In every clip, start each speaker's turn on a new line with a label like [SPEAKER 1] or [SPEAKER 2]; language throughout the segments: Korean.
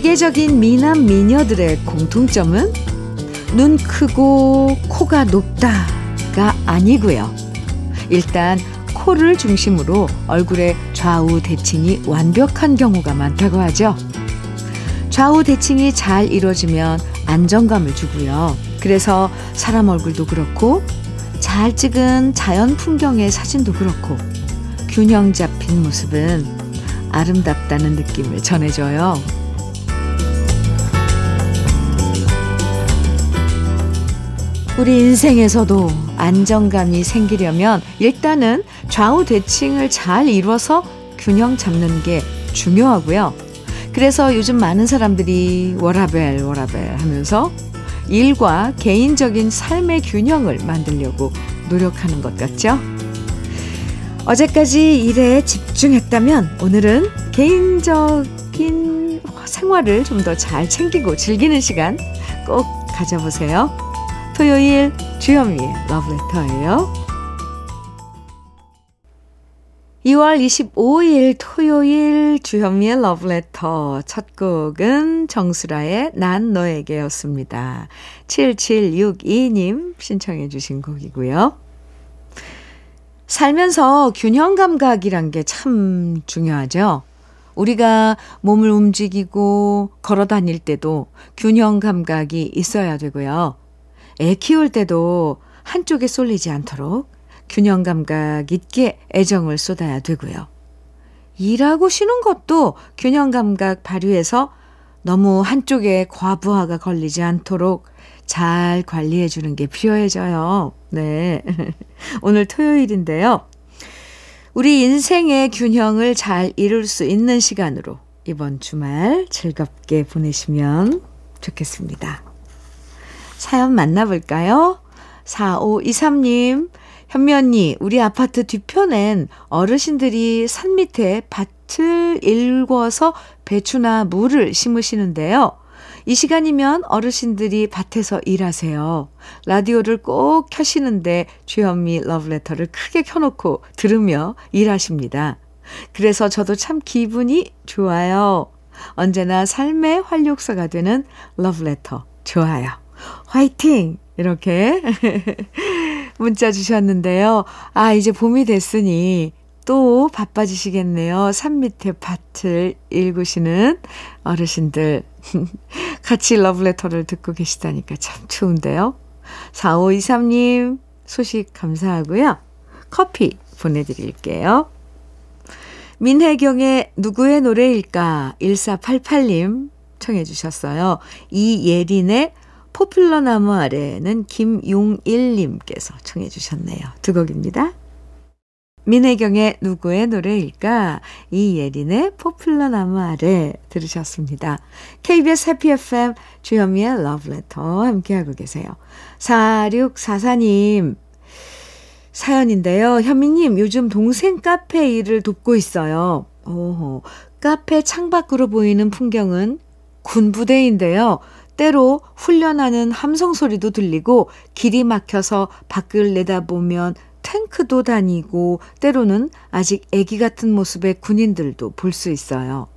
[SPEAKER 1] 세계적인 미남 미녀들의 공통점은 눈 크고 코가 높다가 아니고요. 일단 코를 중심으로 얼굴의 좌우 대칭이 완벽한 경우가 많다고 하죠. 좌우 대칭이 잘 이루어지면 안정감을 주고요. 그래서 사람 얼굴도 그렇고 잘 찍은 자연 풍경의 사진도 그렇고 균형 잡힌 모습은 아름답다는 느낌을 전해줘요. 우리 인생에서도 안정감이 생기려면 일단은 좌우 대칭을 잘 이루어서 균형 잡는 게 중요하고요. 그래서 요즘 많은 사람들이 워라벨 워라벨 하면서 일과 개인적인 삶의 균형을 만들려고 노력하는 것 같죠? 어제까지 일에 집중했다면 오늘은 개인적인 생활을 좀 더 잘 챙기고 즐기는 시간 꼭 가져보세요. 토요일 주현미의 러브레터예요. 2월 25일 토요일 주현미의 러브레터 첫 곡은 정수라의 난 너에게였습니다. 7762님 신청해 주신 곡이고요. 살면서 균형 감각이란 게 참 중요하죠. 우리가 몸을 움직이고 걸어 다닐 때도 균형 감각이 있어야 되고요. 애 키울 때도 한쪽에 쏠리지 않도록 균형 감각 있게 애정을 쏟아야 되고요. 일하고 쉬는 것도 균형 감각 발휘해서 너무 한쪽에 과부하가 걸리지 않도록 잘 관리해 주는 게 필요해져요. 네. 오늘 토요일인데요. 우리 인생의 균형을 잘 이룰 수 있는 시간으로 이번 주말 즐겁게 보내시면 좋겠습니다. 사연 만나볼까요? 4523님, 현미 언니, 우리 아파트 뒤편엔 어르신들이 산 밑에 밭을 일궈서 배추나 물을 심으시는데요. 이 시간이면 어르신들이 밭에서 일하세요. 라디오를 꼭 켜시는데 주현미 러브레터를 크게 켜놓고 들으며 일하십니다. 그래서 저도 참 기분이 좋아요. 언제나 삶의 활력소가 되는 러브레터 좋아요. 화이팅! 이렇게 문자 주셨는데요. 아, 이제 봄이 됐으니 또 바빠지시겠네요. 산 밑에 밭을 일구시는 어르신들. 같이 러브레터를 듣고 계시다니까 참 좋은데요. 4523님 소식 감사하고요. 커피 보내드릴게요. 민혜경의 누구의 노래일까? 1488님 청해 주셨어요. 이예린의 포퓰러 나무 아래는 김용일님께서 청해 주셨네요. 두 곡입니다. 민혜경의 누구의 노래일까? 이예린의 포퓰러 나무 아래 들으셨습니다. KBS 해피 FM 주현미의 러브레터 함께하고 계세요. 4644님 사연인데요. 현미님 요즘 동생 카페 일을 돕고 있어요. 오, 카페 창밖으로 보이는 풍경은 군부대인데요. 때로 훈련하는 함성 소리도 들리고 길이 막혀서 밖을 내다보면 탱크도 다니고 때로는 아직 애기 같은 모습의 군인들도 볼 수 있어요.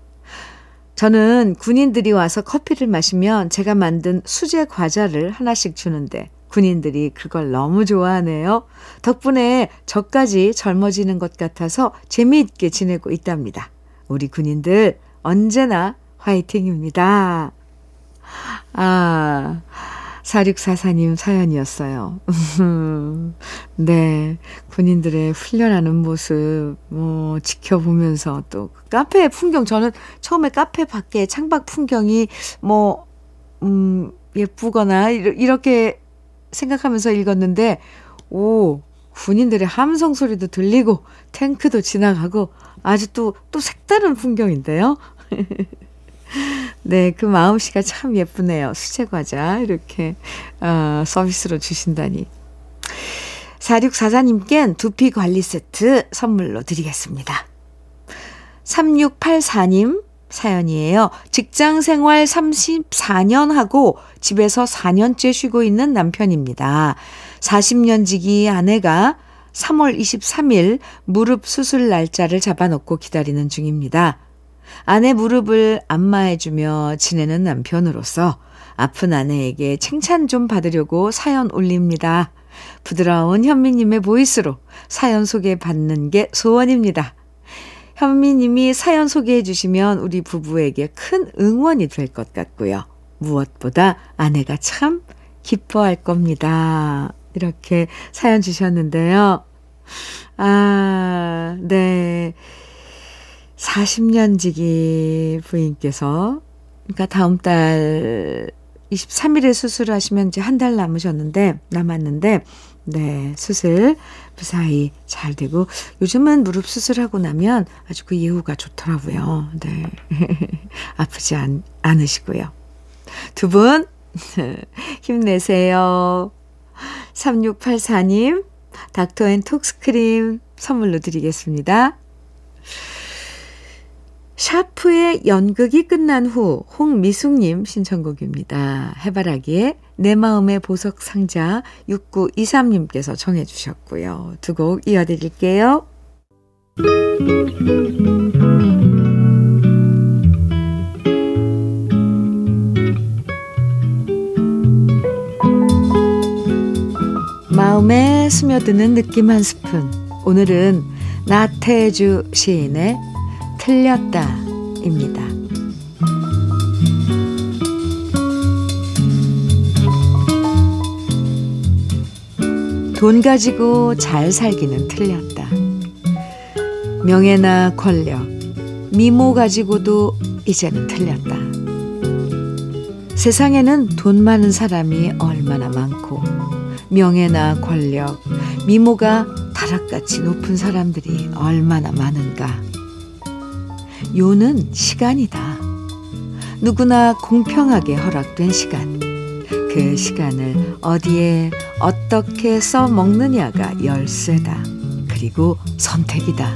[SPEAKER 1] 저는 군인들이 와서 커피를 마시면 제가 만든 수제 과자를 하나씩 주는데 군인들이 그걸 너무 좋아하네요. 덕분에 저까지 젊어지는 것 같아서 재미있게 지내고 있답니다. 우리 군인들 언제나 화이팅입니다. 아, 4644님 사연이었어요. 네. 군인들의 훈련하는 모습, 뭐, 지켜보면서 또, 카페 풍경, 저는 처음에 카페 밖에 창밖 풍경이 뭐, 음, 예쁘거나, 이렇게 생각하면서 읽었는데, 오, 군인들의 함성 소리도 들리고, 탱크도 지나가고, 아주 또, 또 색다른 풍경인데요. 네, 그 마음씨가 참 예쁘네요. 수제과자 이렇게 어, 서비스로 주신다니. 4644님껜 두피 관리 세트 선물로 드리겠습니다. 3684님 사연이에요. 직장 생활 34년 하고 집에서 4년째 쉬고 있는 남편입니다. 40년 지기 아내가 3월 23일 무릎 수술 날짜를 잡아놓고 기다리는 중입니다. 아내 무릎을 안마해주며 지내는 남편으로서 아픈 아내에게 칭찬 좀 받으려고 사연 올립니다. 부드러운 현미님의 보이스로 사연 소개받는 게 소원입니다. 현미님이 사연 소개해 주시면 우리 부부에게 큰 응원이 될 것 같고요. 무엇보다 아내가 참 기뻐할 겁니다. 이렇게 사연 주셨는데요. 아, 네. 40년 지기 부인께서, 그러니까 다음 달 23일에 수술하시면 이제 한 달 남으셨는데, 남았는데, 네, 수술 무사히 잘 되고, 요즘은 무릎 수술하고 나면 아주 그 예후가 좋더라고요. 네. 아프지 않, 않으시고요. 두 분, 힘내세요. 3684님, 닥터앤톡스크림 선물로 드리겠습니다. 샤프의 연극이 끝난 후 홍미숙님 신청곡입니다. 해바라기의 내 마음의 보석 상자 6923님께서 정해 주셨고요. 두 곡 이어드릴게요. 마음에 스며드는 느낌 한 스푼. 오늘은 나태주 시인의 틀렸다 입니다. 돈 가지고 잘 살기는 틀렸다. 명예나 권력, 미모 가지고도 이제는 틀렸다. 세상에는 돈 많은 사람이 얼마나 많고, 명예나 권력, 미모가 다락같이 높은 사람들이 얼마나 많은가. 요는 시간이다. 누구나 공평하게 허락된 시간. 그 시간을 어디에 어떻게 써 먹느냐가 열쇠다. 그리고 선택이다.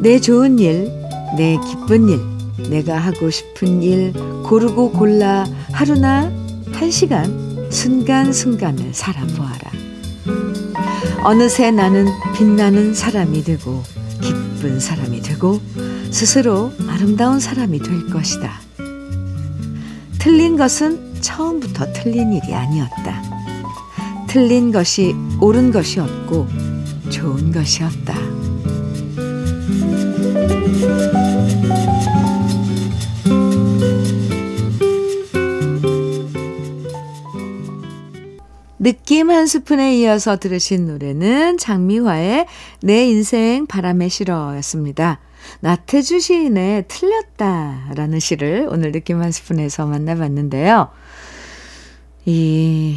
[SPEAKER 1] 내 좋은 일, 내 기쁜 일, 내가 하고 싶은 일 고르고 골라 하루나 한 시간 순간순간을 살아보아라. 어느새 나는 빛나는 사람이 되고 기쁜 사람이 되고 스스로 아름다운 사람이 될 것이다. 틀린 것은 처음부터 틀린 일이 아니었다. 틀린 것이 옳은 것이었고 좋은 것이었다. 느낌 한 스푼에 이어서 들으신 노래는 장미화의 내 인생 바람에 실어였습니다. 나태주 시인의 틀렸다 라는 시를 오늘 느낌 한 스푼에서 만나봤는데요. 이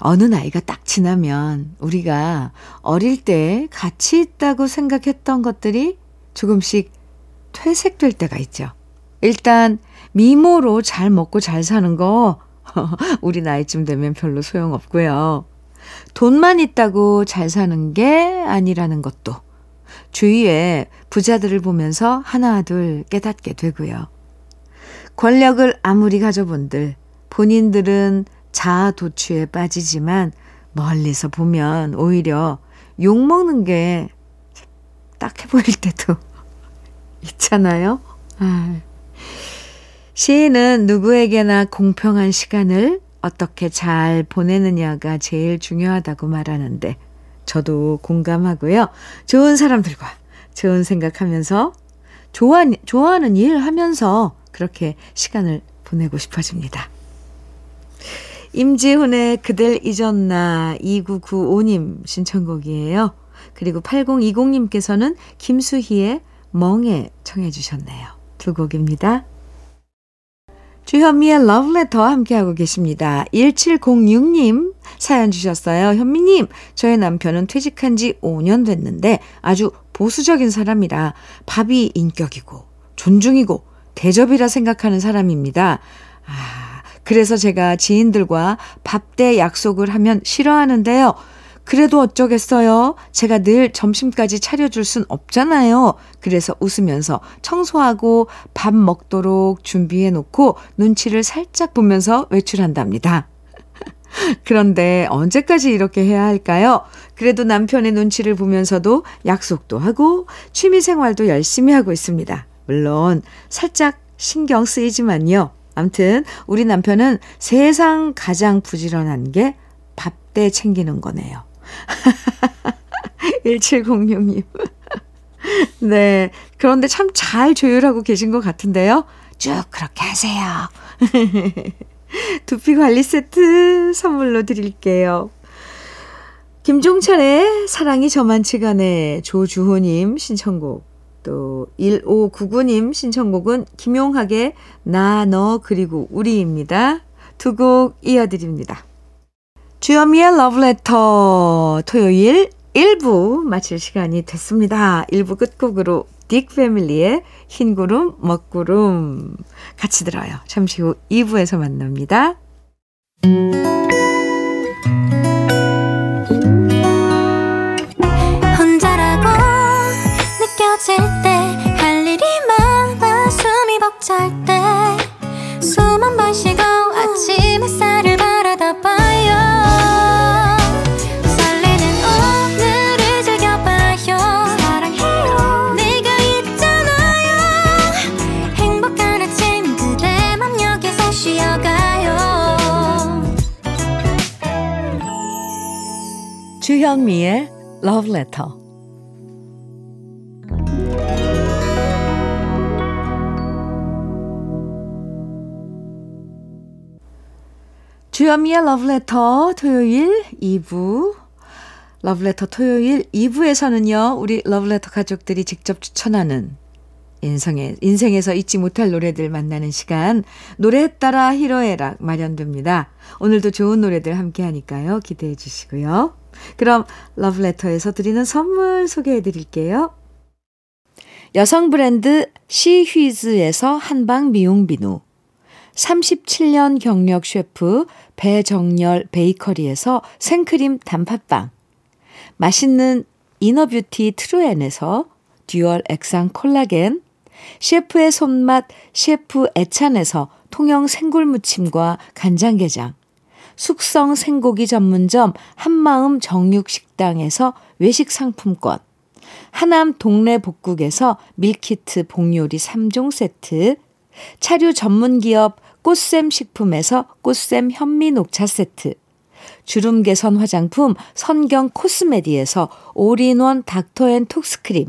[SPEAKER 1] 어느 나이가 딱 지나면 우리가 어릴 때 가치 있다고 생각했던 것들이 조금씩 퇴색될 때가 있죠. 일단 미모로 잘 먹고 잘 사는 거 우리 나이쯤 되면 별로 소용없고요. 돈만 있다고 잘 사는 게 아니라는 것도 주위에 부자들을 보면서 하나둘 깨닫게 되고요. 권력을 아무리 가져본들 본인들은 자아 도취에 빠지지만 멀리서 보면 오히려 욕먹는 게 딱해 보일 때도 있잖아요. 아. 시인은 누구에게나 공평한 시간을 어떻게 잘 보내느냐가 제일 중요하다고 말하는데 저도 공감하고요. 좋은 사람들과 좋은 생각하면서 좋아, 좋아하는 일 하면서 그렇게 시간을 보내고 싶어집니다. 임지훈의 그댈 잊었나 2995님 신청곡이에요. 그리고 8020님께서는 김수희의 멍에 청해 주셨네요. 두 곡입니다. 주현미의 러브레터 함께하고 계십니다. 1706님 사연 주셨어요. 현미님, 저의 남편은 퇴직한 지 5년 됐는데 아주 보수적인 사람이라 밥이 인격이고 존중이고 대접이라 생각하는 사람입니다. 아, 그래서 제가 지인들과 밥 때 약속을 하면 싫어하는데요. 그래도 어쩌겠어요. 제가 늘 점심까지 차려줄 순 없잖아요. 그래서 웃으면서 청소하고 밥 먹도록 준비해 놓고 눈치를 살짝 보면서 외출한답니다. 그런데 언제까지 이렇게 해야 할까요? 그래도 남편의 눈치를 보면서도 약속도 하고 취미 생활도 열심히 하고 있습니다. 물론 살짝 신경 쓰이지만요. 암튼 우리 남편은 세상 가장 부지런한 게 밥 때 챙기는 거네요. 1706님. 네. 그런데 참 잘 조율하고 계신 것 같은데요. 쭉 그렇게 하세요. 두피 관리 세트 선물로 드릴게요. 김종찬의 사랑이 저만치가 네 조주호님 신청곡 또 1599님 신청곡은 김용학의 나, 너, 그리고 우리입니다. 두 곡 이어드립니다. 주현미의 러브레터 토요일 1부 마칠 시간이 됐습니다. 1부 끝곡으로 딕 패밀리의 흰구름, 먹구름 같이 들어요. 잠시 후 2부에서 만납니다.
[SPEAKER 2] 혼자라고 느껴질 때 할 일이 많아 숨이 벅찰 때
[SPEAKER 1] 주현미의 Love Letter. 주현미의 Love Letter 토요일 2부. Love Letter 토요일 2부에서는요, 우리 Love Letter 가족들이 직접 추천하는 인생에, 인생에서 잊지 못할 노래들 만나는 시간, 노래 따라 히로에락 마련됩니다. 오늘도 좋은 노래들 함께 하니까요. 기대해 주시고요. 그럼 러브레터에서 드리는 선물 소개해 드릴게요. 여성 브랜드 시휘즈에서 한방 미용 비누 37년 경력 셰프 배정열 베이커리에서 생크림 단팥빵 맛있는 inner beauty 트루엔에서 dual 액상 콜라겐 셰프의 손맛 셰프 애찬에서 통영 생굴무침과 간장게장 숙성 생고기 전문점 한마음 정육식당에서 외식 상품권, 하남 동네 복국에서 밀키트 복요리 3종 세트, 차류 전문기업 꽃샘 식품에서 꽃샘 현미 녹차 세트, 주름 개선 화장품 선경 코스메디에서 올인원 닥터앤톡스크림,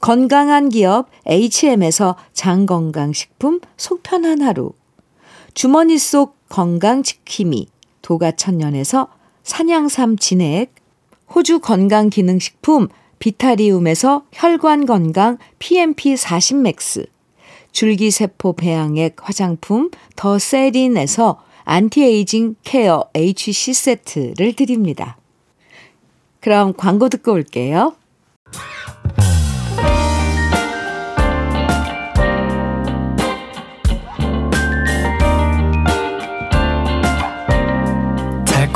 [SPEAKER 1] 건강한 기업 HM에서 장건강식품 속편한 하루, 주머니 속 건강지킴이 도가천년에서 산양삼 진액, 호주 건강기능식품 비타리움에서 혈관건강 PMP40맥스, 줄기세포 배양액 화장품 더 세린에서 anti-aging care HC 세트를 드립니다. 그럼 광고 듣고 올게요.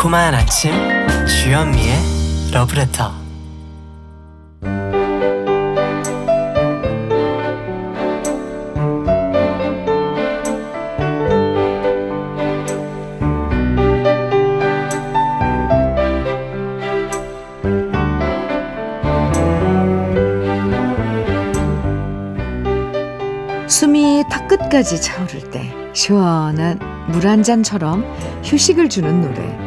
[SPEAKER 3] 달콤한 아침 주현미의 러브레터
[SPEAKER 1] 숨이 턱 끝까지 차오를 때 시원한 물 한 잔처럼 휴식을 주는 노래.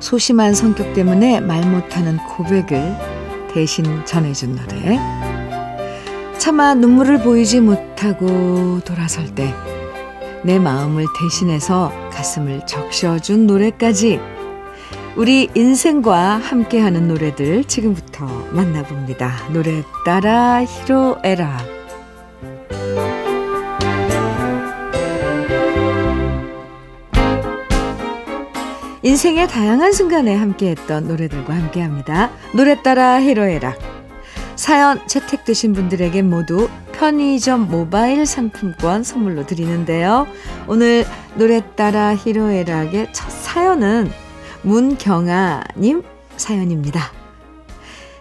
[SPEAKER 1] 소심한 성격 때문에 말 못하는 고백을 대신 전해준 노래. 차마 눈물을 보이지 못하고 돌아설 때 내 마음을 대신해서 가슴을 적셔준 노래까지 우리 인생과 함께하는 노래들 지금부터 만나봅니다. 노래 따라 히로에라. 인생의 다양한 순간에 함께했던 노래들과 함께합니다. 노래 따라 히로에락. 사연 채택되신 분들에게 모두 편의점 모바일 상품권 선물로 드리는데요. 오늘 노래 따라 히로에락의 첫 사연은 문경아님 사연입니다.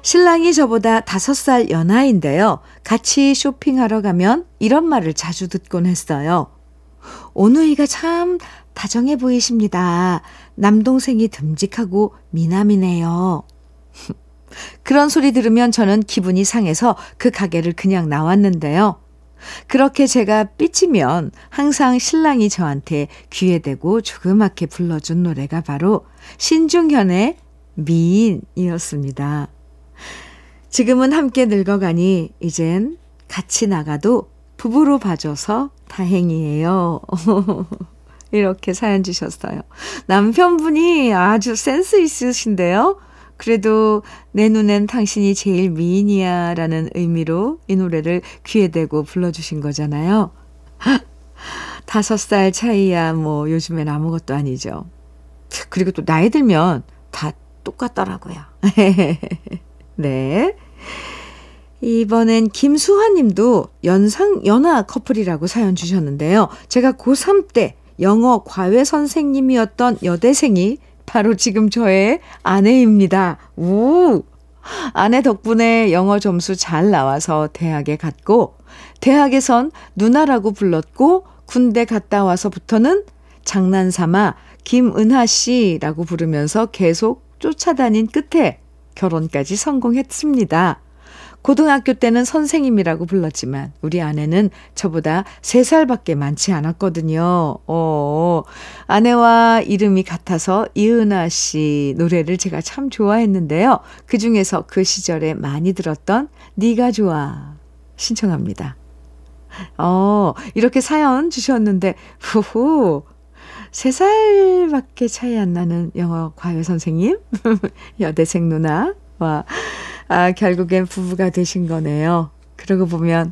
[SPEAKER 1] 신랑이 저보다 다섯 살 연하인데요. 같이 쇼핑하러 가면 이런 말을 자주 듣곤 했어요. 오누이가 참 다정해 보이십니다. 남동생이 듬직하고 미남이네요. 그런 소리 들으면 저는 기분이 상해서 그 가게를 그냥 나왔는데요. 그렇게 제가 삐치면 항상 신랑이 저한테 귀에 대고 조그맣게 불러준 노래가 바로 신중현의 미인이었습니다. 지금은 함께 늙어가니 이젠 같이 나가도 부부로 봐줘서 다행이에요. 이렇게 사연 주셨어요. 남편분이 아주 센스 있으신데요. 그래도 내 눈엔 당신이 제일 미인이야 라는 의미로 이 노래를 귀에 대고 불러주신 거잖아요. 다섯 살 차이야 뭐 요즘엔 아무것도 아니죠. 그리고 또 나이 들면 다 똑같더라고요. 네. 이번엔 김수환 님도 연상, 연하 커플이라고 사연 주셨는데요. 제가 고3 때 영어 과외 선생님이었던 여대생이 바로 지금 저의 아내입니다. 오! 아내 덕분에 영어 점수 잘 나와서 대학에 갔고, 대학에선 누나라고 불렀고, 군대 갔다 와서부터는 장난삼아 김은하 씨라고 부르면서 계속 쫓아다닌 끝에 결혼까지 성공했습니다. 고등학교 때는 선생님이라고 불렀지만 우리 아내는 저보다 3살밖에 많지 않았거든요. 어, 아내와 이름이 같아서 이은아 씨 노래를 제가 참 좋아했는데요. 그 중에서 그 시절에 많이 들었던 네가 좋아 신청합니다. 어, 이렇게 사연 주셨는데 후후 3살밖에 차이 안 나는 영어 과외 선생님 여대생 누나와 아, 결국엔 부부가 되신 거네요. 그러고 보면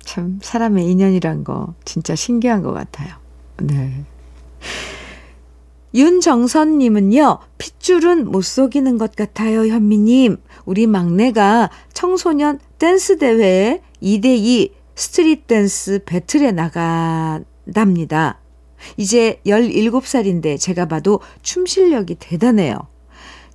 [SPEAKER 1] 참 사람의 인연이란 거 진짜 신기한 것 같아요. 네. 윤정선님은요, 핏줄은 못 속이는 것 같아요, 현미님. 우리 막내가 청소년 댄스 대회에 2대2 street dance battle에 나간답니다. 이제 17살인데 제가 봐도 춤 실력이 대단해요.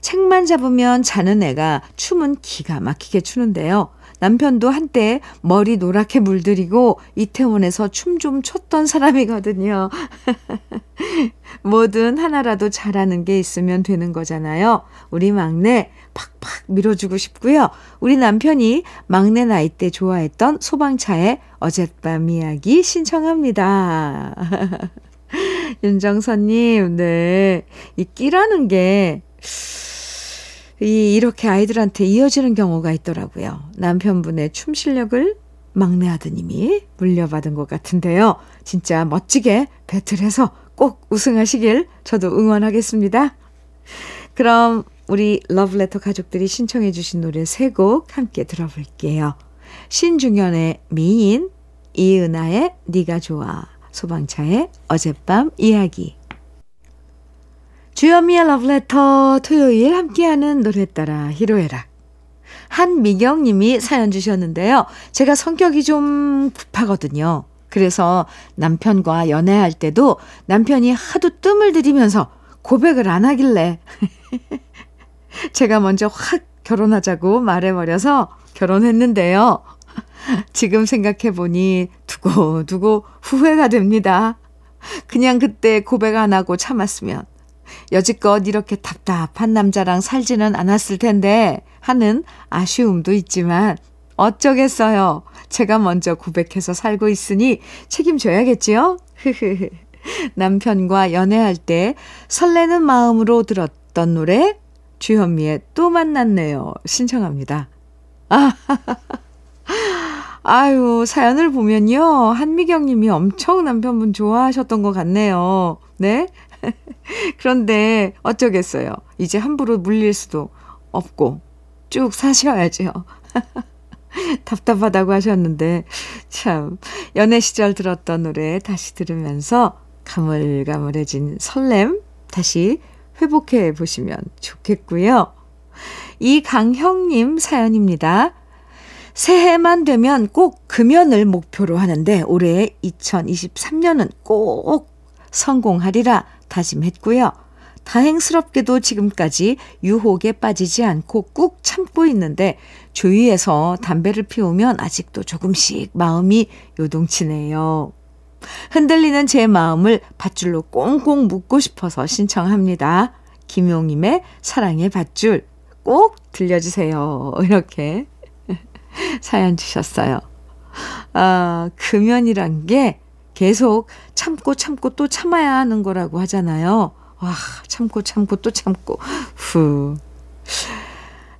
[SPEAKER 1] 책만 잡으면 자는 애가 춤은 기가 막히게 추는데요. 남편도 한때 머리 노랗게 물들이고 이태원에서 춤 좀 췄던 사람이거든요. 뭐든 하나라도 잘하는 게 있으면 되는 거잖아요. 우리 막내 팍팍 밀어주고 싶고요. 우리 남편이 막내 나이 때 좋아했던 소방차의 어젯밤 이야기 신청합니다. 윤정선님, 네. 이 끼라는 게, 이, 이렇게 아이들한테 이어지는 경우가 있더라고요. 남편분의 춤 실력을 막내 아드님이 물려받은 것 같은데요. 진짜 멋지게 배틀해서 꼭 우승하시길 저도 응원하겠습니다. 그럼 우리 러브레터 가족들이 신청해 주신 노래 세 곡 함께 들어볼게요. 신중현의 미인, 이은아의 네가 좋아, 소방차의 어젯밤 이야기. 주현미의 러브레터 토요일 함께하는 노래 따라 히로에락. 한미경 님이 사연 주셨는데요. 제가 성격이 좀 급하거든요. 그래서 남편과 연애할 때도 남편이 하도 뜸을 들이면서 고백을 안 하길래 제가 먼저 확 결혼하자고 말해버려서 결혼했는데요. 지금 생각해보니 두고 두고 후회가 됩니다. 그냥 그때 고백 안 하고 참았으면 여지껏 이렇게 답답한 남자랑 살지는 않았을 텐데 하는 아쉬움도 있지만 어쩌겠어요. 제가 먼저 고백해서 살고 있으니 책임져야겠지요? 남편과 연애할 때 설레는 마음으로 들었던 노래 주현미의 또 만났네요. 신청합니다. 아, 아유, 사연을 보면요. 한미경 님이 엄청 남편분 좋아하셨던 것 같네요. 네? 그런데 어쩌겠어요. 이제 함부로 물릴 수도 없고 쭉 사셔야죠. 답답하다고 하셨는데 참 연애 시절 들었던 노래 다시 들으면서 가물가물해진 설렘 다시 회복해 보시면 좋겠고요. 이강형님 사연입니다. 새해만 되면 꼭 금연을 목표로 하는데 올해 2023년은 꼭 성공하리라 다짐했고요. 다행스럽게도 지금까지 유혹에 빠지지 않고 꾹 참고 있는데 주위에서 담배를 피우면 아직도 조금씩 마음이 요동치네요. 흔들리는 제 마음을 밧줄로 꽁꽁 묶고 싶어서 신청합니다. 김용임의 사랑의 밧줄 꼭 들려주세요. 이렇게 사연 주셨어요. 아, 금연이란 게 계속 참고 참고 또 참아야 하는 거라고 하잖아요. 와, 참고 참고 또 참고. 후.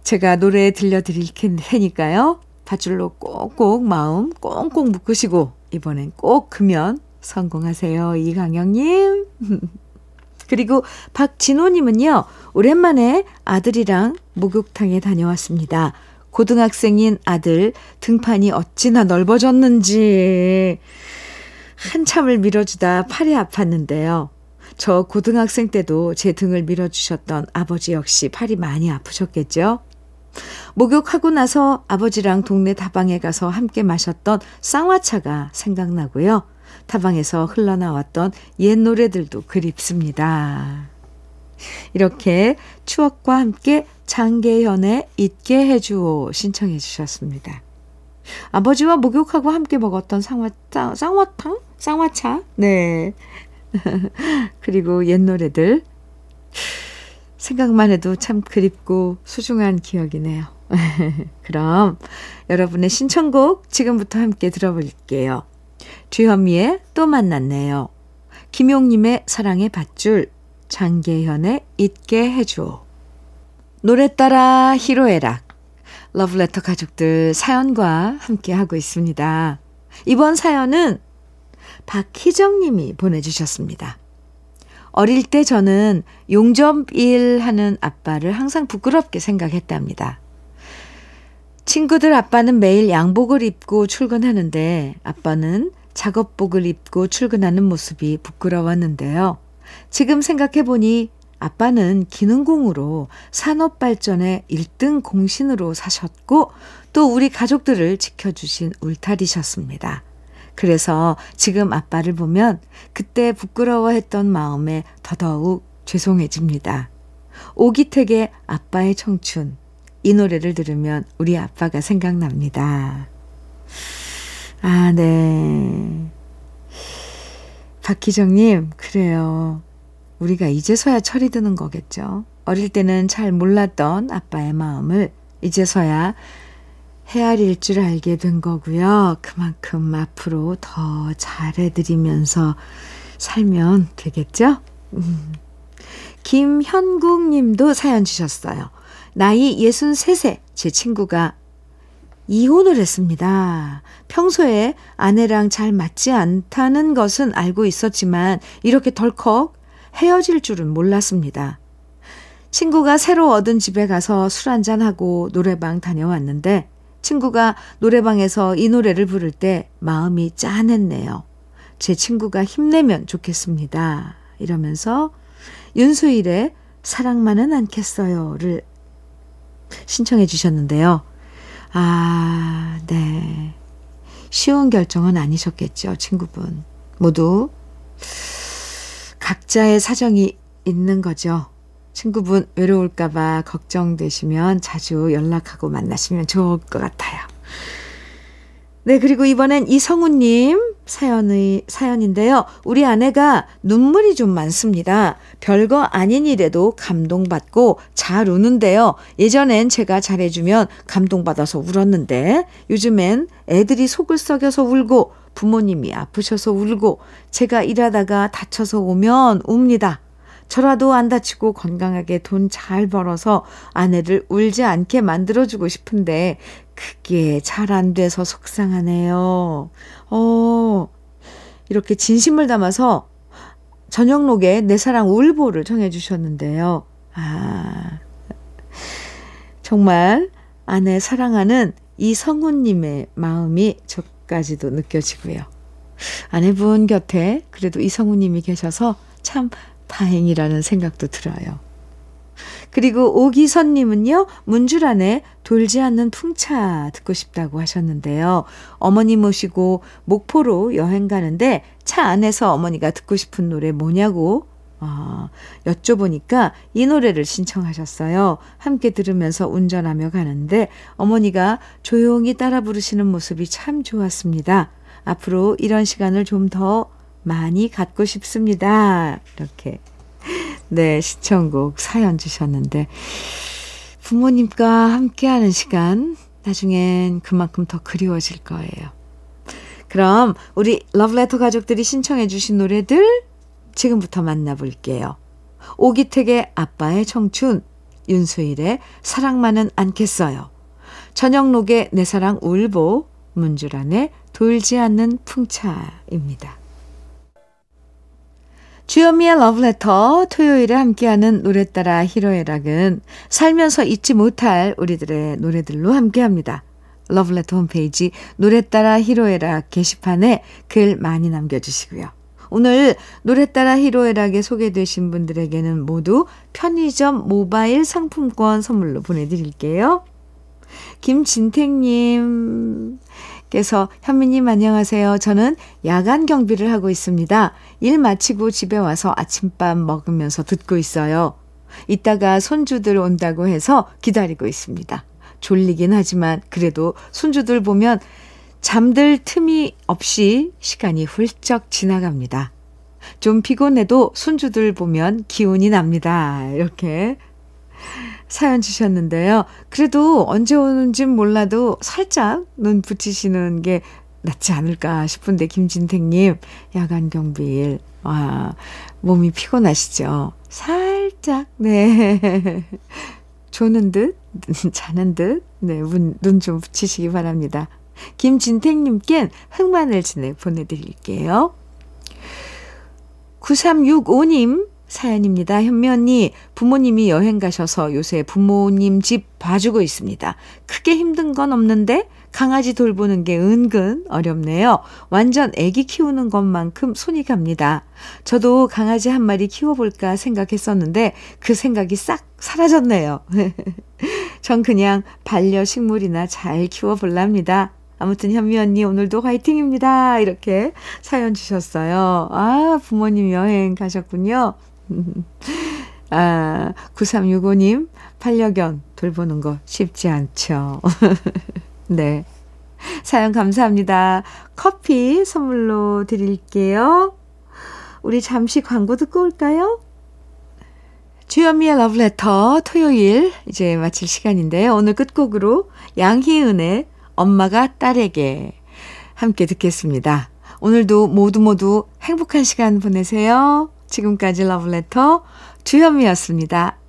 [SPEAKER 1] 제가 노래 들려드릴 테니까요. 밧줄로 꼭꼭 마음 꽁꽁 묶으시고 이번엔 꼭 금연 성공하세요. 이강영님. 그리고 박진호님은요, 오랜만에 아들이랑 목욕탕에 다녀왔습니다. 고등학생인 아들 등판이 어찌나 넓어졌는지 한참을 밀어주다 팔이 아팠는데요. 저 고등학생 때도 제 등을 밀어주셨던 아버지 역시 팔이 많이 아프셨겠죠? 목욕하고 나서 아버지랑 동네 다방에 가서 함께 마셨던 쌍화차가 생각나고요. 다방에서 흘러나왔던 옛 노래들도 그립습니다. 이렇게 추억과 함께 장계현의 잊게 해주오 신청해 주셨습니다. 아버지와 목욕하고 함께 먹었던 쌍화, 쌍화탕? 쌍화차? 네. 그리고 옛 노래들. 생각만 해도 참 그립고 소중한 기억이네요. 그럼 여러분의 신청곡 지금부터 함께 들어볼게요. 주현미의 또 만났네요. 김용님의 사랑의 밧줄, 장계현의 잊게 해줘. 노래 따라 히로에락. 러브레터 가족들 사연과 함께 하고 있습니다. 이번 사연은 박희정 님이 보내주셨습니다. 어릴 때 저는 용접 일 하는 아빠를 항상 부끄럽게 생각했답니다. 친구들 아빠는 매일 양복을 입고 출근하는데 아빠는 작업복을 입고 출근하는 모습이 부끄러웠는데요. 지금 생각해보니 아빠는 기능공으로 산업 발전의 1등 공신으로 사셨고 또 우리 가족들을 지켜주신 울타리셨습니다. 그래서 지금 아빠를 보면 그때 부끄러워했던 마음에 더더욱 죄송해집니다. 오기택의 아빠의 청춘. 이 노래를 들으면 우리 아빠가 생각납니다. 아, 네. 박희정님, 그래요. 우리가 이제서야 철이 드는 거겠죠. 어릴 때는 잘 몰랐던 아빠의 마음을 이제서야 헤아릴 줄 알게 된 거고요. 그만큼 앞으로 더 잘해드리면서 살면 되겠죠? 음. 김현국 님도 사연 주셨어요. 나이 63세 제 친구가 이혼을 했습니다. 평소에 아내랑 잘 맞지 않다는 것은 알고 있었지만 이렇게 덜컥 헤어질 줄은 몰랐습니다. 친구가 새로 얻은 집에 가서 술 한잔하고 노래방 다녀왔는데 친구가 노래방에서 이 노래를 부를 때 마음이 짠했네요. 제 친구가 힘내면 좋겠습니다. 이러면서 윤수일의 사랑만은 않겠어요를 신청해 주셨는데요. 아, 네. 쉬운 결정은 아니셨겠죠, 친구분. 모두 각자의 사정이 있는 거죠. 친구분 외로울까봐 걱정되시면 자주 연락하고 만나시면 좋을 것 같아요. 네, 그리고 이번엔 이성우님 사연의, 사연인데요. 우리 아내가 눈물이 좀 많습니다. 별거 아닌 일에도 감동받고 잘 우는데요. 예전엔 제가 잘해주면 감동받아서 울었는데 요즘엔 애들이 속을 썩여서 울고 부모님이 아프셔서 울고 제가 일하다가 다쳐서 오면 웁니다. 저라도 안 다치고 건강하게 돈 잘 벌어서 아내를 울지 않게 만들어주고 싶은데 그게 잘 안 돼서 속상하네요. 어, 이렇게 진심을 담아서 저녁록에 내 사랑 울보를 정해주셨는데요. 아, 정말 아내 사랑하는 이성훈님의 마음이 저 까지도 느껴지고요. 아내분 곁에 그래도 이성훈님이 계셔서 참 다행이라는 생각도 들어요. 그리고 오기선님은요, 문주란에 돌지 않는 풍차 듣고 싶다고 하셨는데요. 어머니 모시고 목포로 여행 가는데 차 안에서 어머니가 듣고 싶은 노래 뭐냐고 아, 여쭤보니까 이 노래를 신청하셨어요. 함께 들으면서 운전하며 가는데 어머니가 조용히 따라 부르시는 모습이 참 좋았습니다. 앞으로 이런 시간을 좀 더 많이 갖고 싶습니다. 이렇게. 네, 시청곡 사연 주셨는데, 부모님과 함께하는 시간, 나중엔 그만큼 더 그리워질 거예요. 그럼 우리 러브레터 가족들이 신청해 주신 노래들 지금부터 만나볼게요. 오기택의 아빠의 청춘, 윤수일의 사랑만은 않겠어요. 저녁록의 내 사랑 울보, 문주란의 돌지 않는 풍차입니다. 주현미의 러브레터 토요일에 함께하는 노래 따라 히로에락은 살면서 잊지 못할 우리들의 노래들로 함께합니다. 러브레터 홈페이지 노래 따라 히로에락 게시판에 글 많이 남겨주시고요. 오늘 노래 따라 히로에락에 소개되신 분들에게는 모두 편의점 모바일 상품권 선물로 보내드릴게요. 김진택님, 께서 현미님 안녕하세요. 저는 야간 경비를 하고 있습니다. 일 마치고 집에 와서 아침밥 먹으면서 듣고 있어요. 이따가 손주들 온다고 해서 기다리고 있습니다. 졸리긴 하지만 그래도 손주들 보면 잠들 틈이 없이 시간이 훌쩍 지나갑니다. 좀 피곤해도 손주들 보면 기운이 납니다. 이렇게 사연 주셨는데요. 그래도 언제 오는지 몰라도 살짝 눈 붙이시는 게 낫지 않을까 싶은데, 김진택님, 야간 경비일, 와, 몸이 피곤하시죠? 살짝, 네. 조는 듯, 자는 듯, 네, 눈 좀 붙이시기 바랍니다. 김진택님께 흑마늘 진액 보내드릴게요. 9365님, 사연입니다. 현미 언니, 부모님이 여행 가셔서 요새 부모님 집 봐주고 있습니다. 크게 힘든 건 없는데 강아지 돌보는 게 은근 어렵네요. 완전 애기 키우는 것만큼 손이 갑니다. 저도 강아지 한 마리 키워볼까 생각했었는데 그 생각이 싹 사라졌네요. 전 그냥 반려식물이나 잘 키워볼랍니다. 아무튼 현미 언니 오늘도 화이팅입니다. 이렇게 사연 주셨어요. 아, 부모님 여행 가셨군요. 아, 9365님, 반려견 돌보는 거 쉽지 않죠. 네. 사연 감사합니다. 커피 선물로 드릴게요. 우리 잠시 광고 듣고 올까요? 주현미의 러브레터 토요일 이제 마칠 시간인데요. 오늘 끝곡으로 양희은의 엄마가 딸에게 함께 듣겠습니다. 오늘도 모두 모두 행복한 시간 보내세요. 지금까지 러브레터 주현미였습니다.